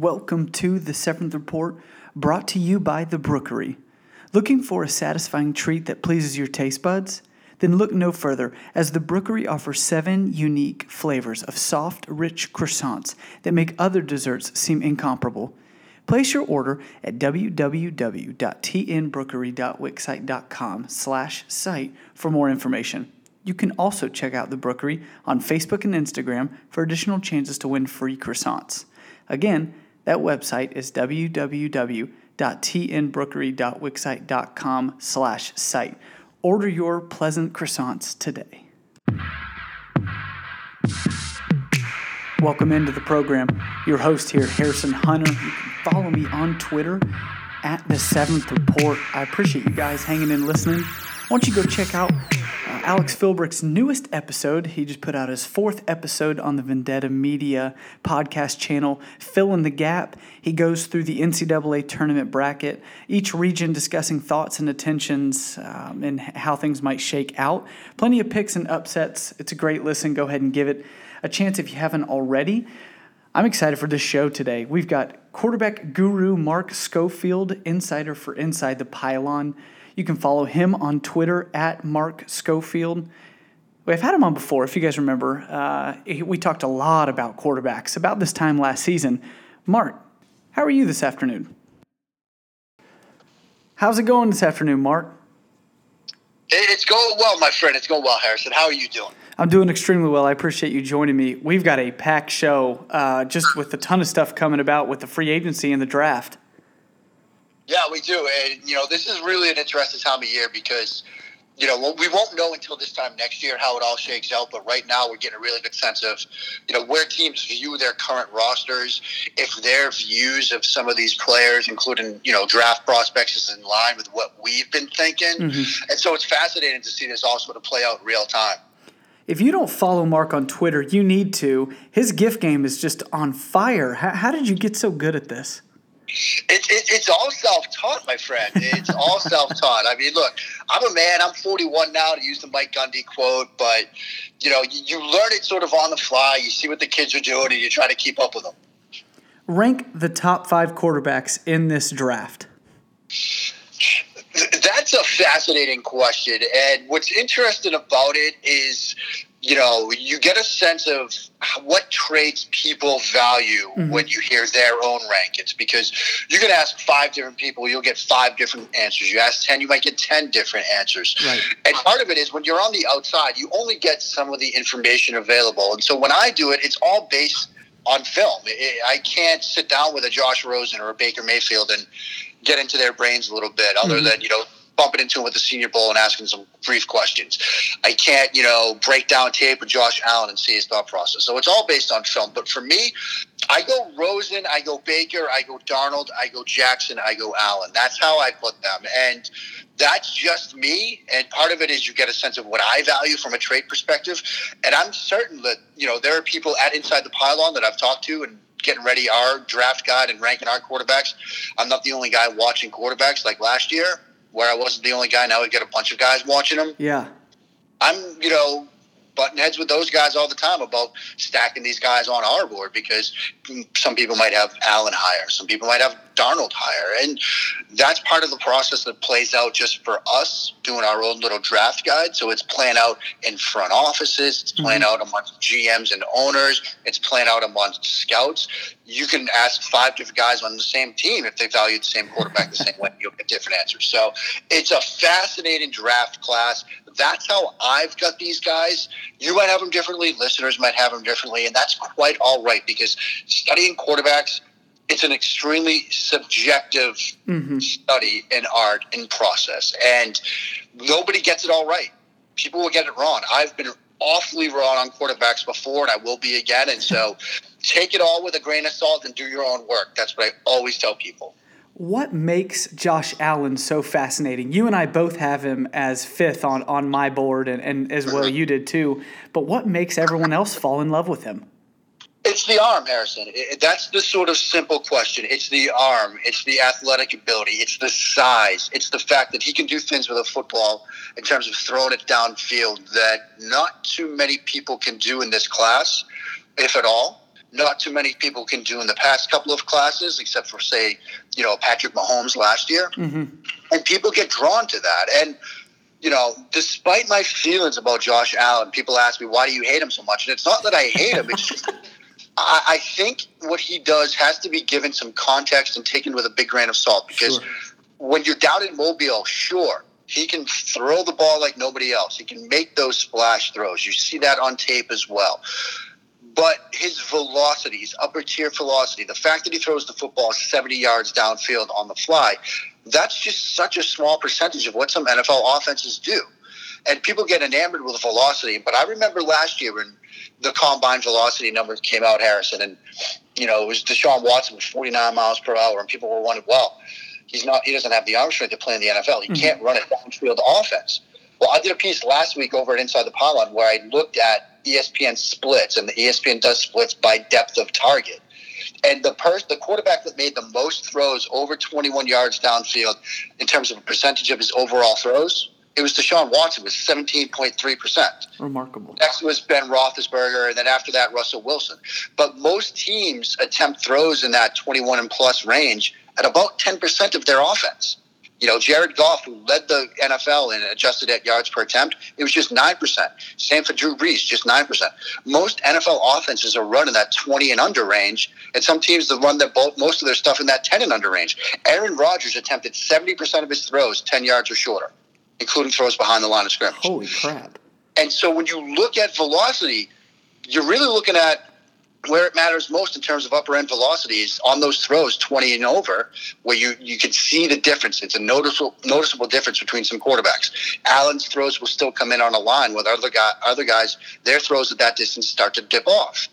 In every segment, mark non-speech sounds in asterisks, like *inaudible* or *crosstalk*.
Welcome to the Seventh Report, brought to you by The Brookery. Looking for a satisfying treat that pleases your taste buds? Then look no further, as The Brookery offers seven unique flavors of soft, rich croissants that make other desserts seem incomparable. Place your order at www.tnbrookery.wixsite.com slash site for more information. You can also check out The Brookery on Facebook and Instagram for additional chances to win free croissants. Again, that website is www.tnbrookery.wixsite.com slash site. Order your pleasant croissants today. Welcome into the program. Your host here, Harrison Hunter. You can follow me on Twitter at the Seventh Report. I appreciate you guys hanging in listening. Why don't you go check out uh, Alex Philbrick's newest episode. He just put out his fourth episode on the Vendetta Media podcast channel, Fill in the Gap. He goes through the NCAA tournament bracket, each region discussing thoughts and attentions um, and how things might shake out. Plenty of picks and upsets. It's a great listen. Go ahead and give it a chance if you haven't already. I'm excited for this show today. We've got quarterback guru Mark Schofield, insider for Inside the Pylon. You can follow him on Twitter at Mark Schofield. We've had him on before, if you guys remember. Uh, we talked a lot about quarterbacks about this time last season. Mark, how are you this afternoon? How's it going this afternoon, Mark? It's going well, my friend. It's going well, Harrison. How are you doing? I'm doing extremely well. I appreciate you joining me. We've got a packed show, uh, just with a ton of stuff coming about with the free agency and the draft. Yeah, we do, and you know this is really an interesting time of year because you know we won't know until this time next year how it all shakes out. But right now, we're getting a really good sense of you know where teams view their current rosters, if their views of some of these players, including you know draft prospects, is in line with what we've been thinking. Mm-hmm. And so it's fascinating to see this all sort of play out in real time. If you don't follow Mark on Twitter, you need to. His gift game is just on fire. How, how did you get so good at this? It, it, it's all self-taught, my friend. It's all *laughs* self-taught. I mean, look, I'm a man. I'm 41 now, to use the Mike Gundy quote. But you know, you, you learn it sort of on the fly. You see what the kids are doing, and you try to keep up with them. Rank the top five quarterbacks in this draft. That's a fascinating question. And what's interesting about it is, you know, you get a sense of what traits people value mm-hmm. when you hear their own rankings because you can ask five different people, you'll get five different answers. You ask 10, you might get 10 different answers. Right. And part of it is when you're on the outside, you only get some of the information available. And so when I do it, it's all based on film. I can't sit down with a Josh Rosen or a Baker Mayfield and get into their brains a little bit, other mm-hmm. than you know bumping into him with the Senior Bowl and asking some brief questions. I can't you know break down tape with Josh Allen and see his thought process. So it's all based on film. But for me, I go Rosen, I go Baker, I go Darnold, I go Jackson, I go Allen. That's how I put them, and that's just me. And part of it is you get a sense of what I value from a trade perspective. And I'm certain that you know there are people at Inside the Pylon that I've talked to and getting ready our draft guide and ranking our quarterbacks. I'm not the only guy watching quarterbacks like last year, where I wasn't the only guy. Now we get a bunch of guys watching them. Yeah. I'm, you know, butting heads with those guys all the time about stacking these guys on our board because some people might have Allen higher, some people might have Darnold higher, and that's part of the process that plays out just for us doing our own little draft guide. So it's playing out in front offices, it's playing mm-hmm. out amongst GMs and owners, it's playing out amongst scouts. You can ask five different guys on the same team if they value the same quarterback the same way, you'll get different answers. So it's a fascinating draft class. That's how I've got these guys. You might have them differently, listeners might have them differently, and that's quite all right because studying quarterbacks it's an extremely subjective mm-hmm. study in art and process and nobody gets it all right people will get it wrong i've been awfully wrong on quarterbacks before and i will be again and so *laughs* take it all with a grain of salt and do your own work that's what i always tell people what makes Josh Allen so fascinating? You and I both have him as fifth on, on my board, and, and as well *laughs* you did too. But what makes everyone else fall in love with him? It's the arm, Harrison. It, that's the sort of simple question. It's the arm. It's the athletic ability. It's the size. It's the fact that he can do things with a football in terms of throwing it downfield that not too many people can do in this class, if at all. not too many people can do in the past couple of classes, except for say, you know, Patrick Mahomes last year. Mm-hmm. And people get drawn to that. And you know, despite my feelings about Josh Allen, people ask me why do you hate him so much, and it's not that I hate him. It's just I, I think what he does has to be given some context and taken with a big grain of salt because sure. when you're down in Mobile, sure. He can throw the ball like nobody else. He can make those splash throws. You see that on tape as well but his velocity, his upper tier velocity, the fact that he throws the football 70 yards downfield on the fly, that's just such a small percentage of what some NFL offenses do. And people get enamored with the velocity. But I remember last year when the combine velocity numbers came out, Harrison, and you know it was Deshaun Watson with 49 miles per hour, and people were wondering, well, he's not, he doesn't have the arm strength to play in the NFL. He mm-hmm. can't run a downfield offense. Well, I did a piece last week over at Inside the Pylon where I looked at ESPN splits, and the ESPN does splits by depth of target. And the per- the quarterback that made the most throws over 21 yards downfield in terms of a percentage of his overall throws, it was Deshaun Watson with 17.3%. Remarkable. Next was Ben Roethlisberger, and then after that, Russell Wilson. But most teams attempt throws in that 21 and plus range at about 10% of their offense. You know, Jared Goff, who led the NFL in adjusted at yards per attempt, it was just 9%. Same for Drew Brees, just 9%. Most NFL offenses are running that 20 and under range, and some teams that run their both, most of their stuff in that 10 and under range. Aaron Rodgers attempted 70% of his throws 10 yards or shorter, including throws behind the line of scrimmage. Holy crap. And so when you look at velocity, you're really looking at where it matters most in terms of upper end velocities on those throws 20 and over where you, you can see the difference it's a noticeable noticeable difference between some quarterbacks allen's throws will still come in on a line with other guy, other guys their throws at that distance start to dip off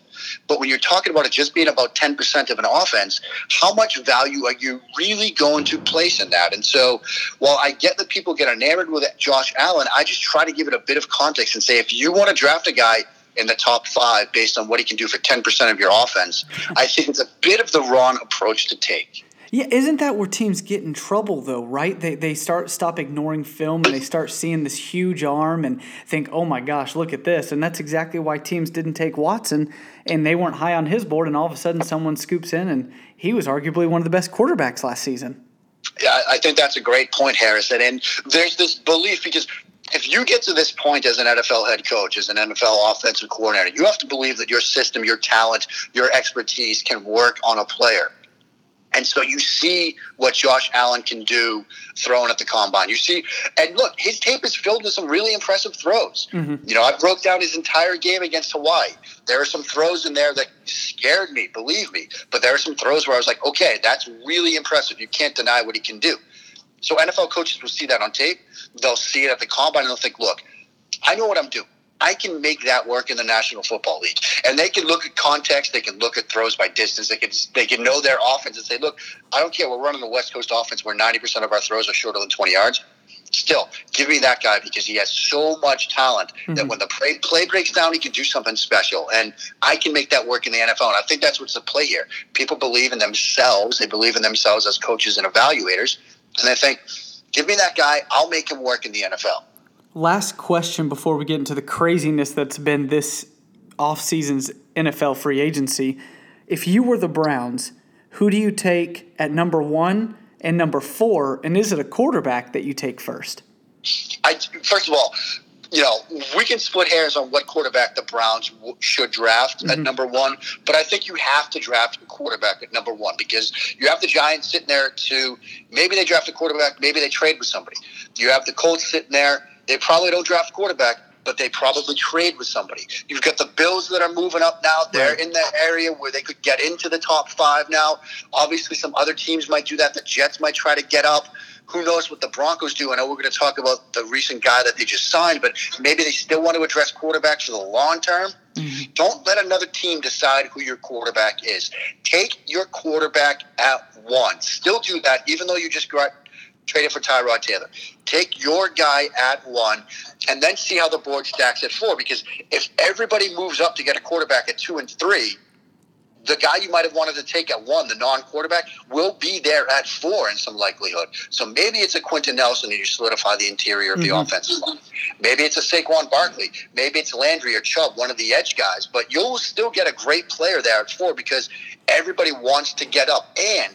but when you're talking about it just being about 10% of an offense, how much value are you really going to place in that? And so while I get that people get enamored with Josh Allen, I just try to give it a bit of context and say if you want to draft a guy – in the top five based on what he can do for 10% of your offense, I think it's a bit of the wrong approach to take. Yeah, isn't that where teams get in trouble though, right? They, they start stop ignoring film and they start seeing this huge arm and think, "Oh my gosh, look at this." And that's exactly why teams didn't take Watson and they weren't high on his board and all of a sudden someone scoops in and he was arguably one of the best quarterbacks last season. Yeah, I think that's a great point, Harrison. And there's this belief because if you get to this point as an NFL head coach, as an NFL offensive coordinator, you have to believe that your system, your talent, your expertise can work on a player. And so you see what Josh Allen can do throwing at the combine. You see, and look, his tape is filled with some really impressive throws. Mm-hmm. You know, I broke down his entire game against Hawaii. There are some throws in there that scared me, believe me. But there are some throws where I was like, okay, that's really impressive. You can't deny what he can do. So NFL coaches will see that on tape. They'll see it at the combine and they'll think, look, I know what I'm doing. I can make that work in the National Football League. And they can look at context, they can look at throws by distance, they can they can know their offense and say, look, I don't care, we're running the West Coast offense where 90% of our throws are shorter than 20 yards. Still, give me that guy because he has so much talent mm-hmm. that when the play, play breaks down, he can do something special. And I can make that work in the NFL. And I think that's what's at play here. People believe in themselves, they believe in themselves as coaches and evaluators and they think, give me that guy. I'll make him work in the NFL. Last question before we get into the craziness that's been this offseason's NFL free agency. If you were the Browns, who do you take at number one and number four? And is it a quarterback that you take first? I, first of all, you know, we can split hairs on what quarterback the Browns w- should draft mm-hmm. at number one, but I think you have to draft a quarterback at number one because you have the Giants sitting there to maybe they draft a quarterback, maybe they trade with somebody. You have the Colts sitting there, they probably don't draft quarterback, but they probably trade with somebody. You've got the Bills that are moving up now. They're in that area where they could get into the top five now. Obviously, some other teams might do that. The Jets might try to get up who knows what the Broncos do? I know we're going to talk about the recent guy that they just signed, but maybe they still want to address quarterbacks for the long term. Mm-hmm. Don't let another team decide who your quarterback is. Take your quarterback at one. Still do that, even though you just got traded for Tyrod Taylor. Take your guy at one, and then see how the board stacks at four. Because if everybody moves up to get a quarterback at two and three, the guy you might have wanted to take at one, the non-quarterback, will be there at four in some likelihood. So maybe it's a Quenton Nelson and you solidify the interior of the mm-hmm. offensive line. Maybe it's a Saquon Barkley. Maybe it's Landry or Chubb, one of the edge guys. But you'll still get a great player there at four because everybody wants to get up. And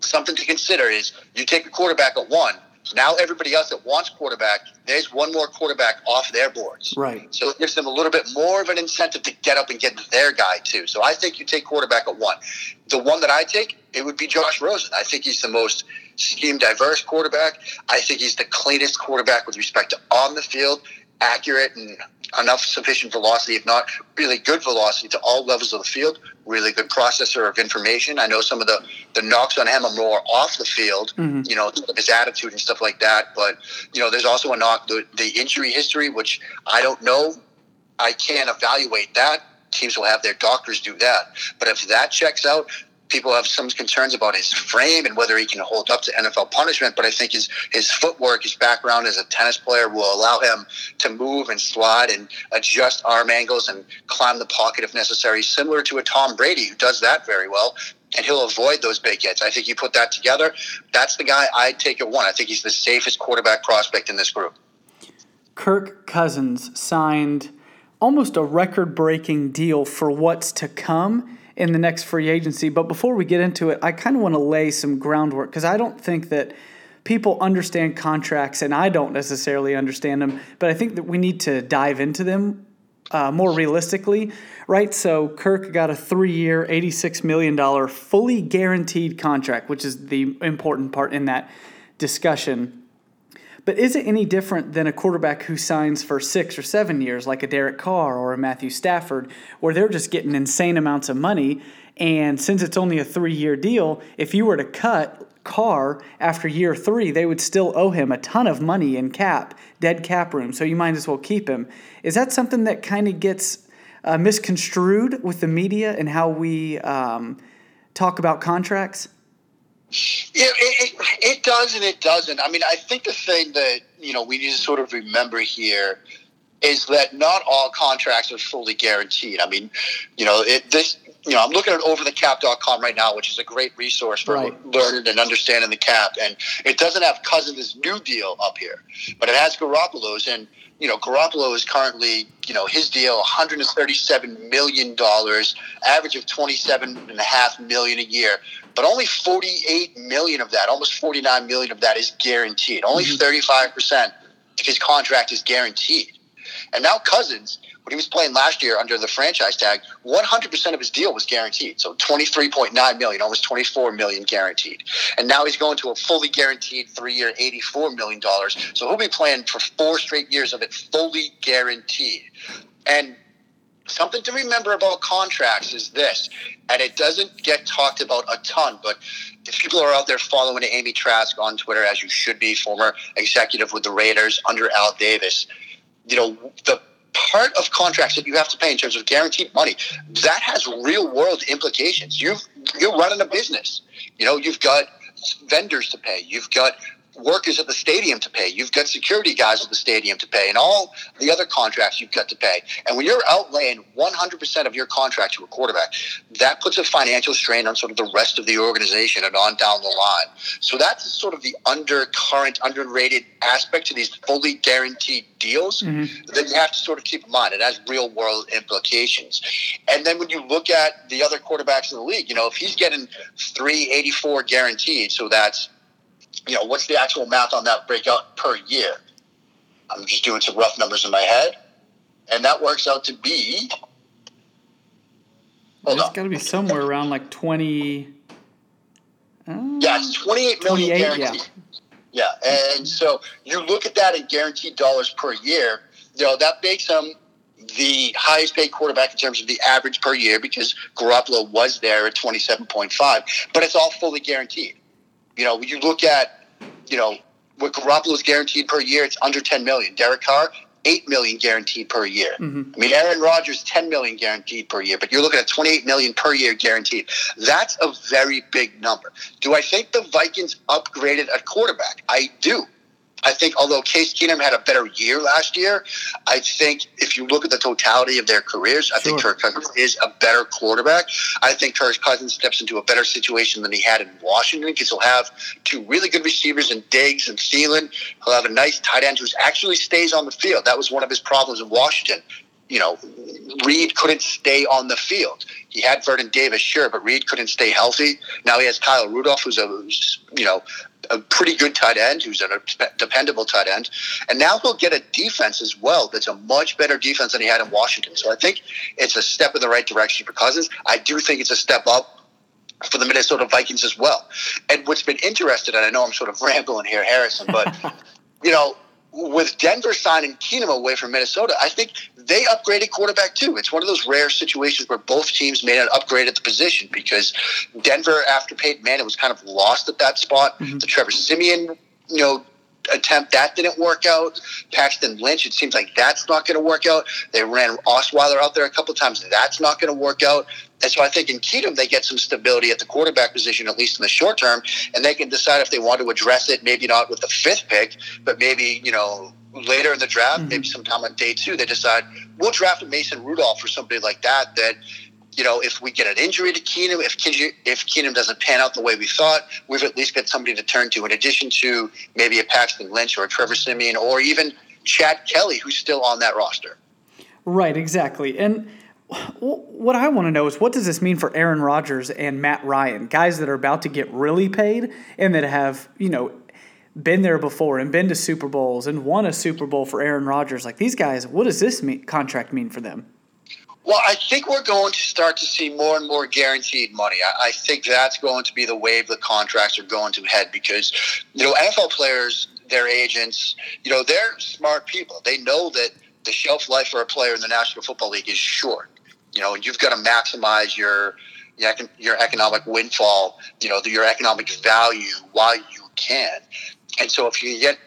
something to consider is you take a quarterback at one – now everybody else that wants quarterback, there's one more quarterback off their boards. Right. So it gives them a little bit more of an incentive to get up and get their guy too. So I think you take quarterback at one. The one that I take, it would be Josh Rosen. I think he's the most scheme diverse quarterback. I think he's the cleanest quarterback with respect to on the field, accurate and enough sufficient velocity, if not really good velocity to all levels of the field. Really good processor of information. I know some of the, the knocks on him are more off the field, mm-hmm. you know, his attitude and stuff like that. But, you know, there's also a knock, the, the injury history, which I don't know. I can't evaluate that. Teams will have their doctors do that. But if that checks out, people have some concerns about his frame and whether he can hold up to NFL punishment. But I think his his footwork, his background as a tennis player, will allow him to move and slide and adjust arm angles and climb the pocket if necessary, similar to a Tom Brady who does that very well. And he'll avoid those big hits. I think you put that together. That's the guy I'd take at one. I think he's the safest quarterback prospect in this group. Kirk Cousins signed almost a record breaking deal for what's to come in the next free agency. But before we get into it, I kind of want to lay some groundwork because I don't think that people understand contracts, and I don't necessarily understand them, but I think that we need to dive into them uh, more realistically, right? So Kirk got a three-year, eighty-six million dollar fully guaranteed contract, which is the important part in that discussion. But is it any different than a quarterback who signs for six or seven years, like a Derek Carr or a Matthew Stafford, where they're just getting insane amounts of money? And since it's only a three year deal, if you were to cut Carr after year three, they would still owe him a ton of money in cap, dead cap room. So you might as well keep him. Is that something that kind of gets uh, misconstrued with the media and how we um, talk about contracts? Yeah, it, it, it, does and it doesn't. I mean, I think the thing that you know we need to sort of remember here is that not all contracts are fully guaranteed. I mean, you know, it, this you know, I'm looking at overthecap.com right now, which is a great resource for right. learning and understanding the cap. And it doesn't have Cousins' new deal up here, but it has Garoppolo's. And, you know, Garoppolo is currently, you know, his deal, $137 million, average of 27.5 million a year but only 48 million of that, almost 49 million of that is guaranteed. Only mm-hmm. 35% of his contract is guaranteed. And now Cousins, when he was playing last year under the franchise tag, 100% of his deal was guaranteed. So 23.9 million, almost 24 million guaranteed. And now he's going to a fully guaranteed three-year, 84 million dollars. So he'll be playing for four straight years of it fully guaranteed. And something to remember about contracts is this, and it doesn't get talked about a ton, but if people are out there following Amy Trask on Twitter, as you should be, former executive with the Raiders under Al Davis, you know, the part of contracts that you have to pay in terms of guaranteed money, that has real world implications. You've, you're running a business. You know, you've got vendors to pay. You've got workers at the stadium to pay. You've got security guys at the stadium to pay, and all the other contracts you've got to pay. And when you're outlaying 100% of your contract to a quarterback, that puts a financial strain on sort of the rest of the organization and on down the line. So that's sort of the undercurrent, underrated aspect to these fully guaranteed deals mm-hmm. that you have to sort of keep in mind. It has real world implications. And then when you look at the other quarterbacks in the league, you know, if he's getting 384 guaranteed, so that's you know, what's the actual math on that breakout per year? I'm just doing some rough numbers in my head, and that works out to be. Hold it's got to be somewhere around like 20. Uh, yeah, it's 28 million guaranteed. Yeah. yeah, and so you look at that in guaranteed dollars per year. You know that makes him the highest paid quarterback in terms of the average per year because Garoppolo was there at 27.5, but it's all fully guaranteed. You know, you look at, you know, what Garoppolo is guaranteed per year, it's under 10 million. Derek Carr, 8 million guaranteed per year. Mm-hmm. I mean, Aaron Rodgers, 10 million guaranteed per year, but you're looking at 28 million per year guaranteed. That's a very big number. Do I think the Vikings upgraded at quarterback? I do. I think although Case Keenum had a better year last year, I think if you look at the totality of their careers, I sure. think Kirk Cousins is a better quarterback. I think Kirk Cousins steps into a better situation than he had in Washington because he'll have two really good receivers in Diggs and Thielen. He'll have a nice tight end who actually stays on the field. That was one of his problems in Washington you know, Reed couldn't stay on the field. He had Vernon Davis, sure, but Reed couldn't stay healthy. Now he has Kyle Rudolph, who's a, you know, a pretty good tight end, who's a dependable tight end, and now he'll get a defense as well. That's a much better defense than he had in Washington. So I think it's a step in the right direction for Cousins. I do think it's a step up for the Minnesota Vikings as well. And what's been interesting, and I know I'm sort of *laughs* rambling here, Harrison, but *laughs* you know, with Denver signing Keenum away from Minnesota, I think they upgraded quarterback too. It's one of those rare situations where both teams made an upgrade at the position because Denver, after Peyton Manning, was kind of lost at that spot. Mm-hmm. The Trevor Siemian, you know, attempt that didn't work out. Paxton Lynch, it seems like that's not going to work out. They ran Osweiler out there a couple times. That's not going to work out. And so I think in Keenum, they get some stability at the quarterback position, at least in the short term, and they can decide if they want to address it, maybe not with the fifth pick, but maybe, you know, later in the draft, mm-hmm. maybe sometime on day two, they decide we'll draft a Mason Rudolph or somebody like that that you know, if we get an injury to Keenum, if Keenum, if Keenum doesn't pan out the way we thought, we've at least got somebody to turn to, in addition to maybe a Paxton Lynch or a Trevor Siemian or even Chad Kelly, who's still on that roster. Right, exactly. And what I want to know is what does this mean for Aaron Rodgers and Matt Ryan, guys that are about to get really paid and that have, you know, been there before and been to Super Bowls and won a Super Bowl for Aaron Rodgers. Like these guys, what does this mean, contract mean for them? Well, I think we're going to start to see more and more guaranteed money. I, I think that's going to be the wave the contracts are going to head because, you know, NFL players, their agents, you know, they're smart people. They know that the shelf life for a player in the National Football League is short. You know, you've got to maximize your your economic windfall, you know, your economic value while you can. And so if you get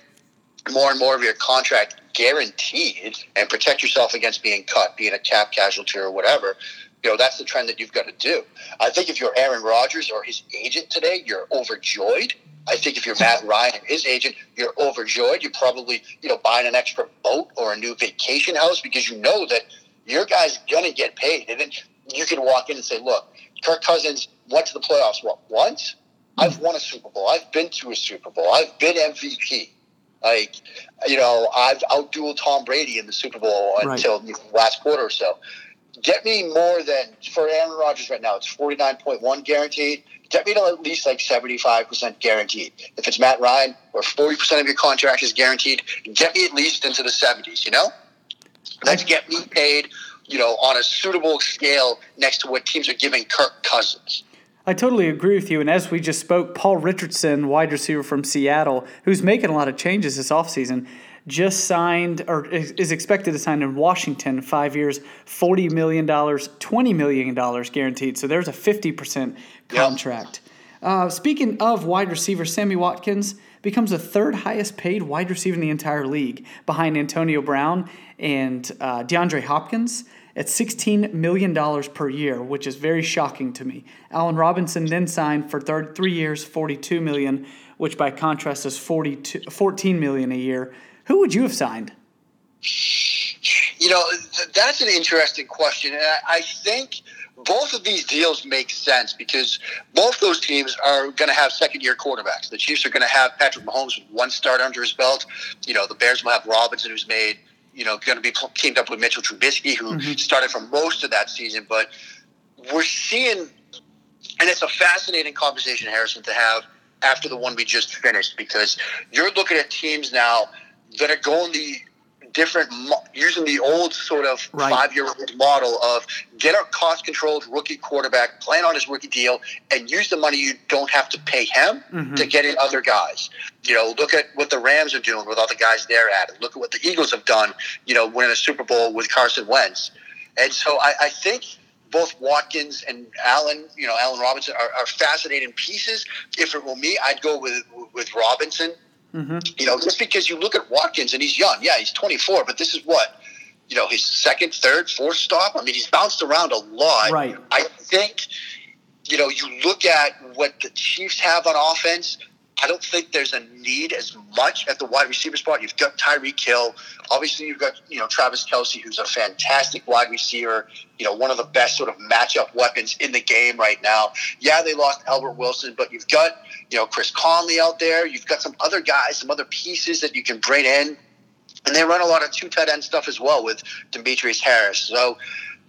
more and more of your contract guaranteed and protect yourself against being cut, being a cap casualty or whatever, you know, that's the trend that you've got to do. I think if you're Aaron Rodgers or his agent today, you're overjoyed. I think if you're Matt *laughs* Ryan and his agent, you're overjoyed. You're probably, you know, buying an extra boat or a new vacation house because you know that your guy's going to get paid. And then you can walk in and say, look, Kirk Cousins went to the playoffs what, once? I've won a Super Bowl. I've been to a Super Bowl. I've been MVP. Like, you know, I've outdueled Tom Brady in the Super Bowl right. until the last quarter or so. Get me more than for Aaron Rodgers right now. It's forty nine point one guaranteed. Get me to at least like seventy five percent guaranteed. If it's Matt Ryan, or forty percent of your contract is guaranteed, get me at least into the seventies. You know, let's get me paid. You know, on a suitable scale next to what teams are giving Kirk Cousins. I totally agree with you. And as we just spoke, Paul Richardson, wide receiver from Seattle, who's making a lot of changes this offseason, just signed or is expected to sign in Washington five years, $40 million, $20 million guaranteed. So there's a 50% contract. Yep. Uh, speaking of wide receiver, Sammy Watkins becomes the third highest paid wide receiver in the entire league behind Antonio Brown and uh, DeAndre Hopkins at $16 million per year, which is very shocking to me. Allen Robinson then signed for third, three years, 42 million, which by contrast is $14 million a year. Who would you have signed? You know, that's an interesting question. And I think both of these deals make sense because both those teams are going to have second year quarterbacks. The Chiefs are going to have Patrick Mahomes with one start under his belt. You know, the Bears will have Robinson, who's made – you know, going to be teamed up with Mitchell Trubisky, who mm-hmm. started for most of that season. But we're seeing, and it's a fascinating conversation, Harrison, to have after the one we just finished, because you're looking at teams now that are going the different using the old sort of right. five year old model of get a cost controlled rookie quarterback, plan on his rookie deal, and use the money you don't have to pay him mm-hmm. to get in other guys. You know, look at what the Rams are doing with all the guys they're at. Look at what the Eagles have done. You know, winning a Super Bowl with Carson Wentz. And so I, I think both Watkins and Allen, you know, Allen Robinson are, are fascinating pieces. If it were me, I'd go with with Robinson Mm-hmm. You know, just because you look at Watkins and he's young, yeah, he's 24, but this is what you know his second, third, fourth stop. I mean, he's bounced around a lot. Right. I think you know you look at what the Chiefs have on offense. I don't think there's a need as much at the wide receiver spot. You've got Tyreek Hill. Obviously, you've got you know Travis Kelce, who's a fantastic wide receiver. You know, one of the best sort of matchup weapons in the game right now. Yeah, they lost Albert Wilson, but you've got you know Chris Conley out there. You've got some other guys, some other pieces that you can bring in, and they run a lot of two tight end stuff as well with Demetrius Harris. So,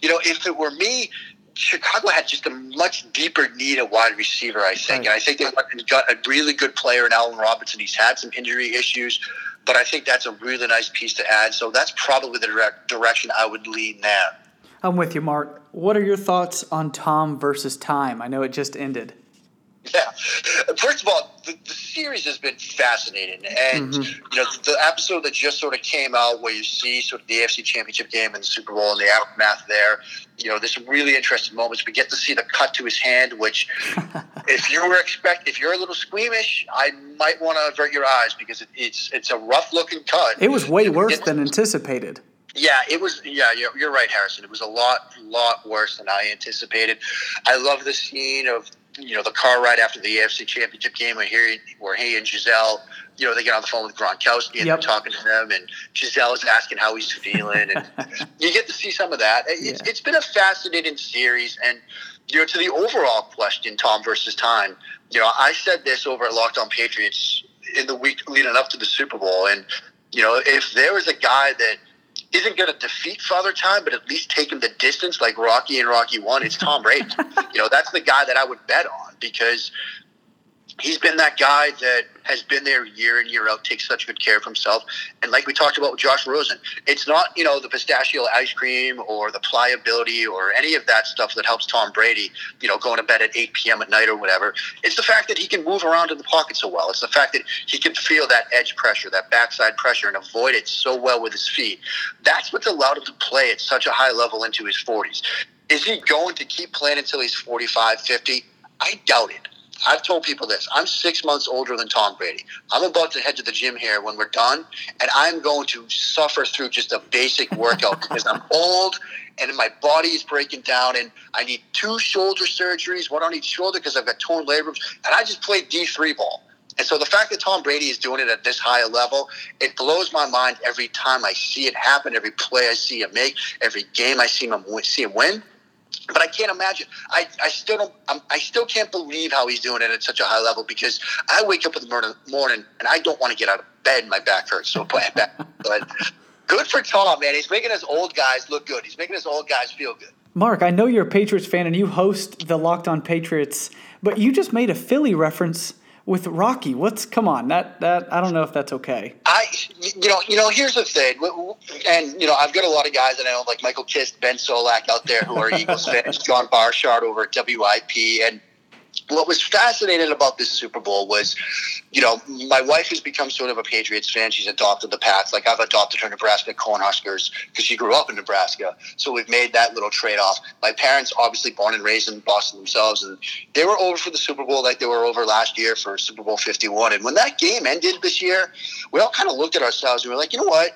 you know, if it were me, Chicago had just a much deeper need at wide receiver, I think. Right. And I think they got a really good player in Allen Robinson. He's had some injury issues, but I think that's a really nice piece to add. So that's probably the direct direction I would lean there. I'm with you, Mark. What are your thoughts on Tom versus time? I know it just ended. *laughs* Yeah. First of all, the, the series has been fascinating, and mm-hmm. you know the episode that just sort of came out where you see sort of the AFC Championship game and the Super Bowl and the aftermath there. You know, there's some really interesting moments. We get to see the cut to his hand, which, *laughs* if you were expect, if you're a little squeamish, I might want to avert your eyes because it, it's it's a rough looking cut. It was way worse than anticipated. Yeah, it was. Yeah, you're, you're right, Harrison. It was a lot, lot worse than I anticipated. I love the scene of you know, the car ride after the AFC Championship game where he, where he and Gisele, you know, they get on the phone with Gronkowski and yep. they're talking to him, and Gisele is asking how he's feeling, and *laughs* you get to see some of that. It's, yeah. it's been a fascinating series, and you know, to the overall question, Tom versus time. You know, I said this over at Locked On Patriots in the week leading up to the Super Bowl, and you know, if there was a guy that isn't going to defeat Father Time, but at least take him the distance like Rocky and Rocky One. It's Tom Brady. *laughs* you know, that's the guy that I would bet on because he's been that guy that has been there year in year out, takes such good care of himself. And like we talked about with Josh Rosen, it's not you know the pistachio ice cream or the pliability or any of that stuff that helps Tom Brady, you know, going to bed at 8 p.m. at night or whatever. It's the fact that he can move around in the pocket so well. It's the fact that he can feel that edge pressure, that backside pressure, and avoid it so well with his feet. That's what's allowed him to play at such a high level into his 40s. Is he going to keep playing until he's 45, 50? I doubt it. I've told people this. I'm six months older than Tom Brady. I'm about to head to the gym here when we're done, and I'm going to suffer through just a basic workout *laughs* because I'm old and my body is breaking down, and I need two shoulder surgeries, one on each shoulder because I've got torn labrums, and I just played D3 ball. And so the fact that Tom Brady is doing it at this high a level, it blows my mind every time I see it happen, every play I see him make, every game I see him, see him win but I can't imagine. I, I still don't. I'm, i still can't believe how he's doing it at such a high level because I wake up in the morning, and I don't want to get out of bed. My back hurts. So back. But good for Tom, man. He's making us old guys look good. He's making us old guys feel good. Mark, I know you're a Patriots fan and you host the Locked On Patriots, but you just made a Philly reference with Rocky. What's come on that that I don't know if that's okay. I you know you know here's the thing, and you know I've got a lot of guys that I know like Michael Kist, Ben Solak out there who are Eagles *laughs* fans, John Barshard over at WIP, and what was fascinating about this Super Bowl was, you know, my wife has become sort of a Patriots fan. She's adopted the Pats. Like I've adopted her Nebraska Cornhuskers because she grew up in Nebraska. So we've made that little trade off. My parents, obviously born and raised in Boston themselves, and they were over for the Super Bowl like they were over last year for Super Bowl 51. And when that game ended this year, we all kind of looked at ourselves and we were like, you know what?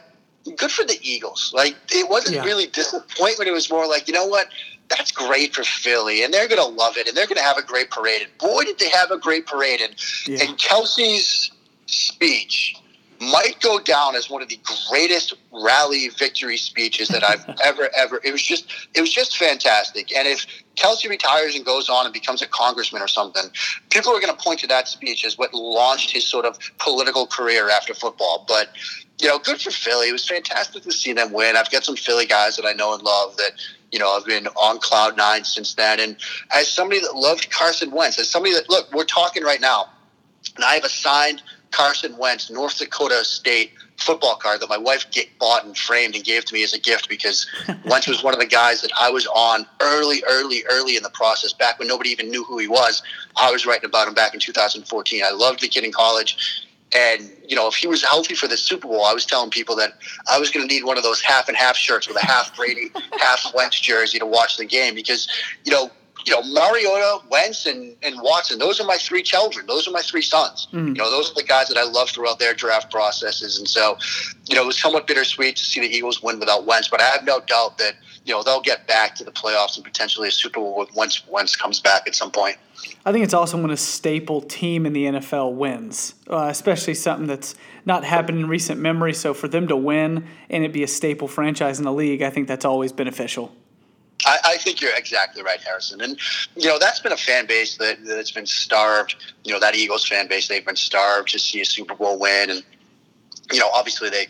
Good for the Eagles. Like it wasn't yeah. really disappointment. It was more like, you know what? That's great for Philly, and they're going to love it, and they're going to have a great parade. And boy, did they have a great parade! And, yeah. and Kelce's speech might go down as one of the greatest rally victory speeches that I've *laughs* ever ever. It was just it was just fantastic. And if Kelce retires and goes on and becomes a congressman or something, people are going to point to that speech as what launched his sort of political career after football. But you know, good for Philly. It was fantastic to see them win. I've got some Philly guys that I know and love that you know, I've been on cloud nine since then. And as somebody that loved Carson Wentz, as somebody that look, we're talking right now, and I have a signed Carson Wentz North Dakota State football card that my wife get, bought and framed and gave to me as a gift because *laughs* Wentz was one of the guys that I was on early, early, early in the process. Back when nobody even knew who he was, I was writing about him back in 2014. I loved the kid in college and, you know, if he was healthy for the Super Bowl, I was telling people that I was going to need one of those half and half shirts with a half Brady, *laughs* half Wentz jersey to watch the game because, you know, you know, Mariota, Wentz, and, and Watson, those are my three children. Those are my three sons. Mm. You know, those are the guys that I love throughout their draft processes. And so, you know, it was somewhat bittersweet to see the Eagles win without Wentz, but I have no doubt that, you know they'll get back to the playoffs and potentially a Super Bowl once Wentz comes back at some point. I think it's also when a staple team in the NFL wins, uh, especially something that's not happened in recent memory. So for them to win and it be a staple franchise in the league, I think that's always beneficial. I, I, think you're exactly right, Harrison. And you know that's been a fan base that that's been starved. You know that Eagles fan base they've been starved to see a Super Bowl win, and you know obviously they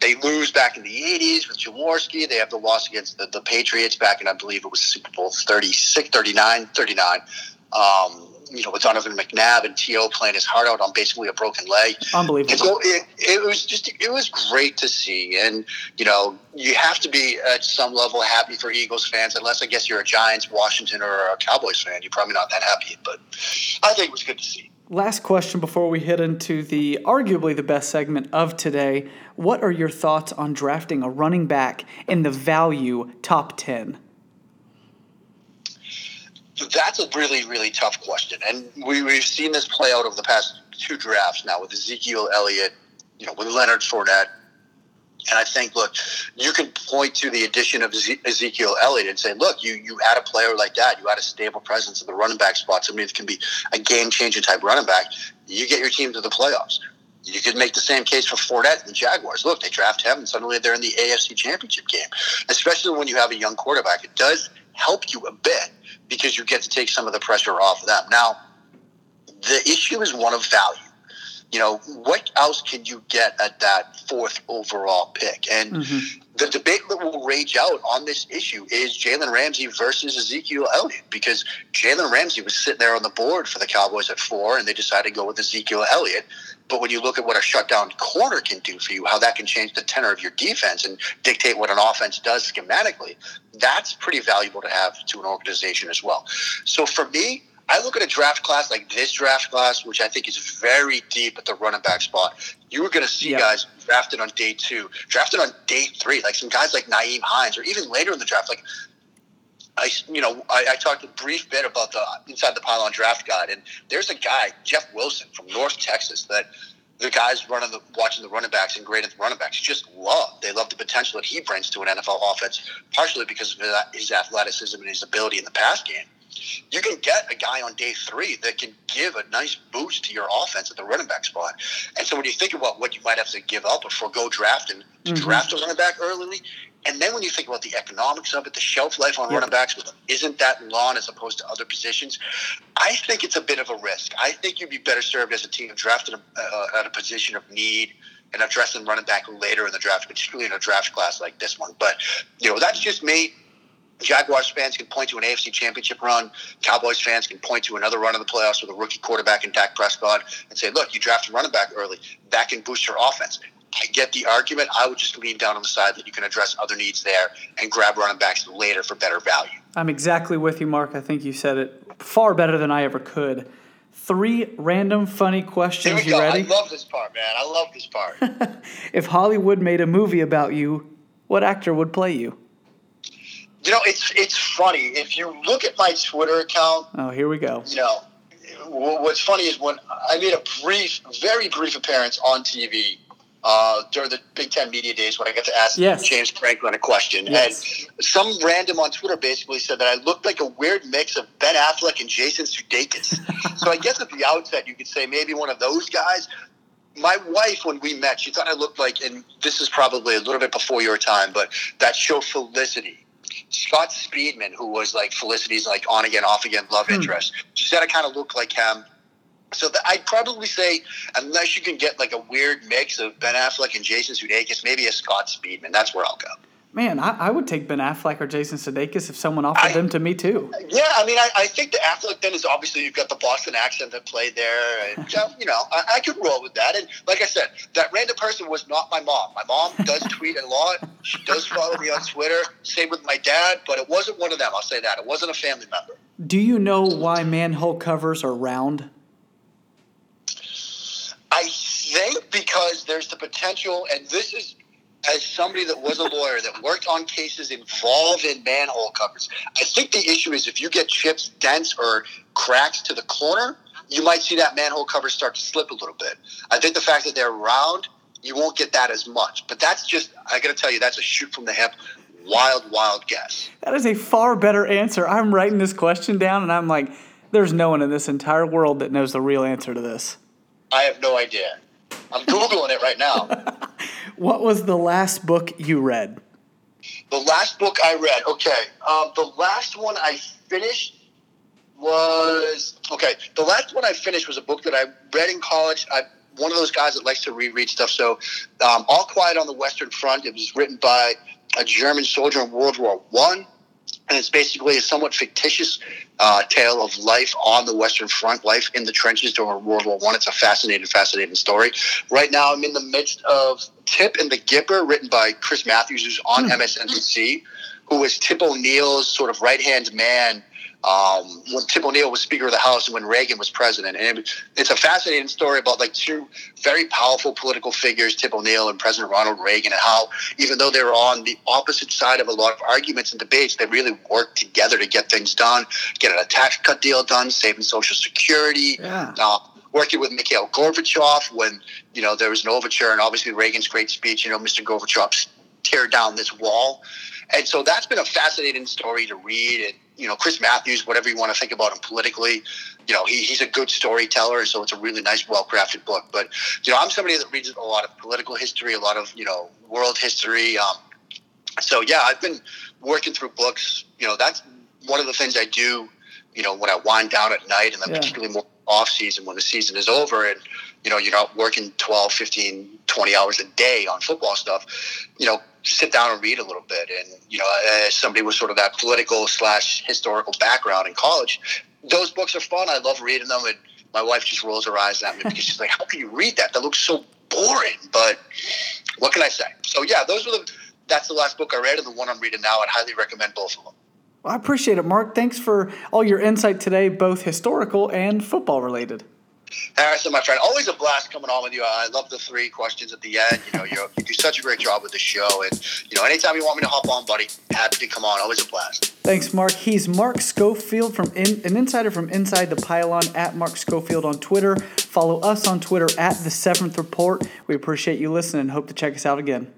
they lose back in the 80s with Jaworski. They have the loss against the, the Patriots back in I believe it was Super Bowl 36, 39, 39. Um, you know, with Donovan McNabb and T.O. playing his heart out on basically a broken leg. Unbelievable. So it, it was just, it was great to see. And, you know, you have to be at some level happy for Eagles fans, unless I guess you're a Giants, Washington, or a Cowboys fan. You're probably not that happy, but I think it was good to see. Last question before we head into the arguably the best segment of today. What are your thoughts on drafting a running back in the value top 10? That's a really, really tough question. And we, we've seen this play out over the past two drafts now with Ezekiel Elliott, you know, with Leonard Fournette. And I think, look, you can point to the addition of Ezekiel Elliott and say, look, you, you had a player like that. You had a stable presence in the running back spot, somebody that can be a game changing type running back. You get your team to the playoffs. You could make the same case for Fournette and the Jaguars. Look, they draft him, and suddenly they're in the AFC Championship game. Especially when you have a young quarterback, it does help you a bit because you get to take some of the pressure off of them. Now, the issue is one of value. You know, what else can you get at that fourth overall pick? And mm-hmm. the debate that will rage out on this issue is Jalen Ramsey versus Ezekiel Elliott because Jalen Ramsey was sitting there on the board for the Cowboys at four, and they decided to go with Ezekiel Elliott. But when you look at what a shutdown corner can do for you, how that can change the tenor of your defense and dictate what an offense does schematically, that's pretty valuable to have to an organization as well. So for me, I look at a draft class like this draft class, which I think is very deep at the running back spot. You were going to see guys drafted on day two, drafted on day three, like some guys like Nyheim Hines, or even later in the draft, like I, you know, I, I, talked a brief bit about the inside the pylon draft guide, and there's a guy, Jeff Wilson from North Texas, that the guys running the watching the running backs and grading the running backs just love. They love the potential that he brings to an NFL offense, partially because of his athleticism and his ability in the pass game. You can get a guy on day three that can give a nice boost to your offense at the running back spot. And so when you think about what you might have to give up or forego drafting to mm-hmm. draft a running back early, and then when you think about the economics of it, the shelf life on yeah. running backs isn't that long as opposed to other positions. I think it's a bit of a risk. I think you'd be better served as a team drafted uh, at a position of need and addressing running back later in the draft, particularly in a draft class like this one. But you know, that's just me. Jaguars fans can point to an AFC championship run. Cowboys fans can point to another run in the playoffs with a rookie quarterback in Dak Prescott and say, look, you drafted running back early. That can boost your offense. I get the argument. I would just lean down on the side that you can address other needs there and grab running backs later for better value. I'm exactly with you, Mark. I think you said it far better than I ever could. Three random funny questions. You go. ready? I love this part, man. I love this part. *laughs* if Hollywood made a movie about you, what actor would play you? You know, it's it's funny. If you look at my Twitter account, oh, here we go. You know, what's funny is when I made a brief, very brief appearance on TV uh, during the Big Ten media days when I got to ask yes. James Franklin a question. Yes. And some random on Twitter basically said that I looked like a weird mix of Ben Affleck and Jason Sudeikis. *laughs* so I guess at the outset you could say maybe one of those guys. My wife, when we met, she thought I looked like, and this is probably a little bit before your time, but that show Felicity. Scott Speedman, who was like Felicity's like on again, off again love hmm. interest. She said I kind of look like him. So the, I'd probably say, unless you can get like a weird mix of Ben Affleck and Jason Sudeikis, maybe a Scott Speedman. That's where I'll go. Man, I, I would take Ben Affleck or Jason Sudeikis if someone offered I, them to me too. Yeah, I mean, I, I think the Affleck then is obviously you've got the Boston accent that played there, and *laughs* you know, I, I could roll with that. And like I said, that random person was not my mom. My mom does *laughs* tweet a lot. She does follow me on Twitter. Same with my dad, but it wasn't one of them. I'll say that it wasn't a family member. Do you know why manhole covers are round? I think because there's the potential, and this is as somebody that was a lawyer that worked on cases involved in manhole covers. I think the issue is if you get chips, dents, or cracks to the corner, you might see that manhole cover start to slip a little bit. I think the fact that they're round, you won't get that as much. But that's just, I got to tell you, that's a shoot from the hip wild, wild guess. That is a far better answer. I'm writing this question down and I'm like, there's no one in this entire world that knows the real answer to this. I have no idea. I'm Googling it right now. *laughs* what was the last book you read? The last book I read, okay. Um, the last one I finished was, okay, the last one I finished was a book that I read in college. I one of those guys that likes to reread stuff. So, um, All Quiet on the Western Front. It was written by a German soldier in World War One, and it's basically a somewhat fictitious uh, tale of life on the Western Front, life in the trenches during World War One. It's a fascinating, fascinating story. Right now, I'm in the midst of Tip and the Gipper, written by Chris Matthews, who's on mm. MSNBC, who was Tip O'Neill's sort of right hand man um, when Tip O'Neill was Speaker of the House and when Reagan was president. And it's a fascinating story about like two very powerful political figures, Tip O'Neill and President Ronald Reagan, and how even though they were on the opposite side of a lot of arguments and debates, they really worked together to get things done, get a tax cut deal done, saving Social Security. Yeah. Uh, working with Mikhail Gorbachev when you know there was an overture, and obviously Reagan's great speech. You know, Mr. Gorbachev tear down this wall, and so that's been a fascinating story to read. And you know, Chris Matthews, whatever you want to think about him politically, you know, he, he's a good storyteller. So it's a really nice, well crafted book. But, you know, I'm somebody that reads a lot of political history, a lot of, you know, world history. Um, so, yeah, I've been working through books. You know, that's one of the things I do, you know, when I wind down at night and then yeah. particularly more off season when the season is over and, you know, you're not working 12, 15, 20 hours a day on football stuff, you know, sit down and read a little bit. And, you know, as somebody with sort of that political slash historical background in college, those books are fun. I love reading them. And my wife just rolls her eyes at me because she's like, how can you read that? That looks so boring. But what can I say? So, yeah, those were the, that's the last book I read and the one I'm reading now. I'd highly recommend both of them. Well, I appreciate it, Mark. Thanks for all your insight today, both historical and football related. Harrison, my friend, always a blast coming on with you. I love the three questions at the end. You know, you do such a great job with the show, and you know, anytime you want me to hop on, buddy, happy to come on. Always a blast. Thanks, Mark. He's Mark Schofield from in, an insider from Inside the Pylon at Mark Schofield on Twitter. Follow us on Twitter at the Seventh Report. We appreciate you listening. Hope to check us out again.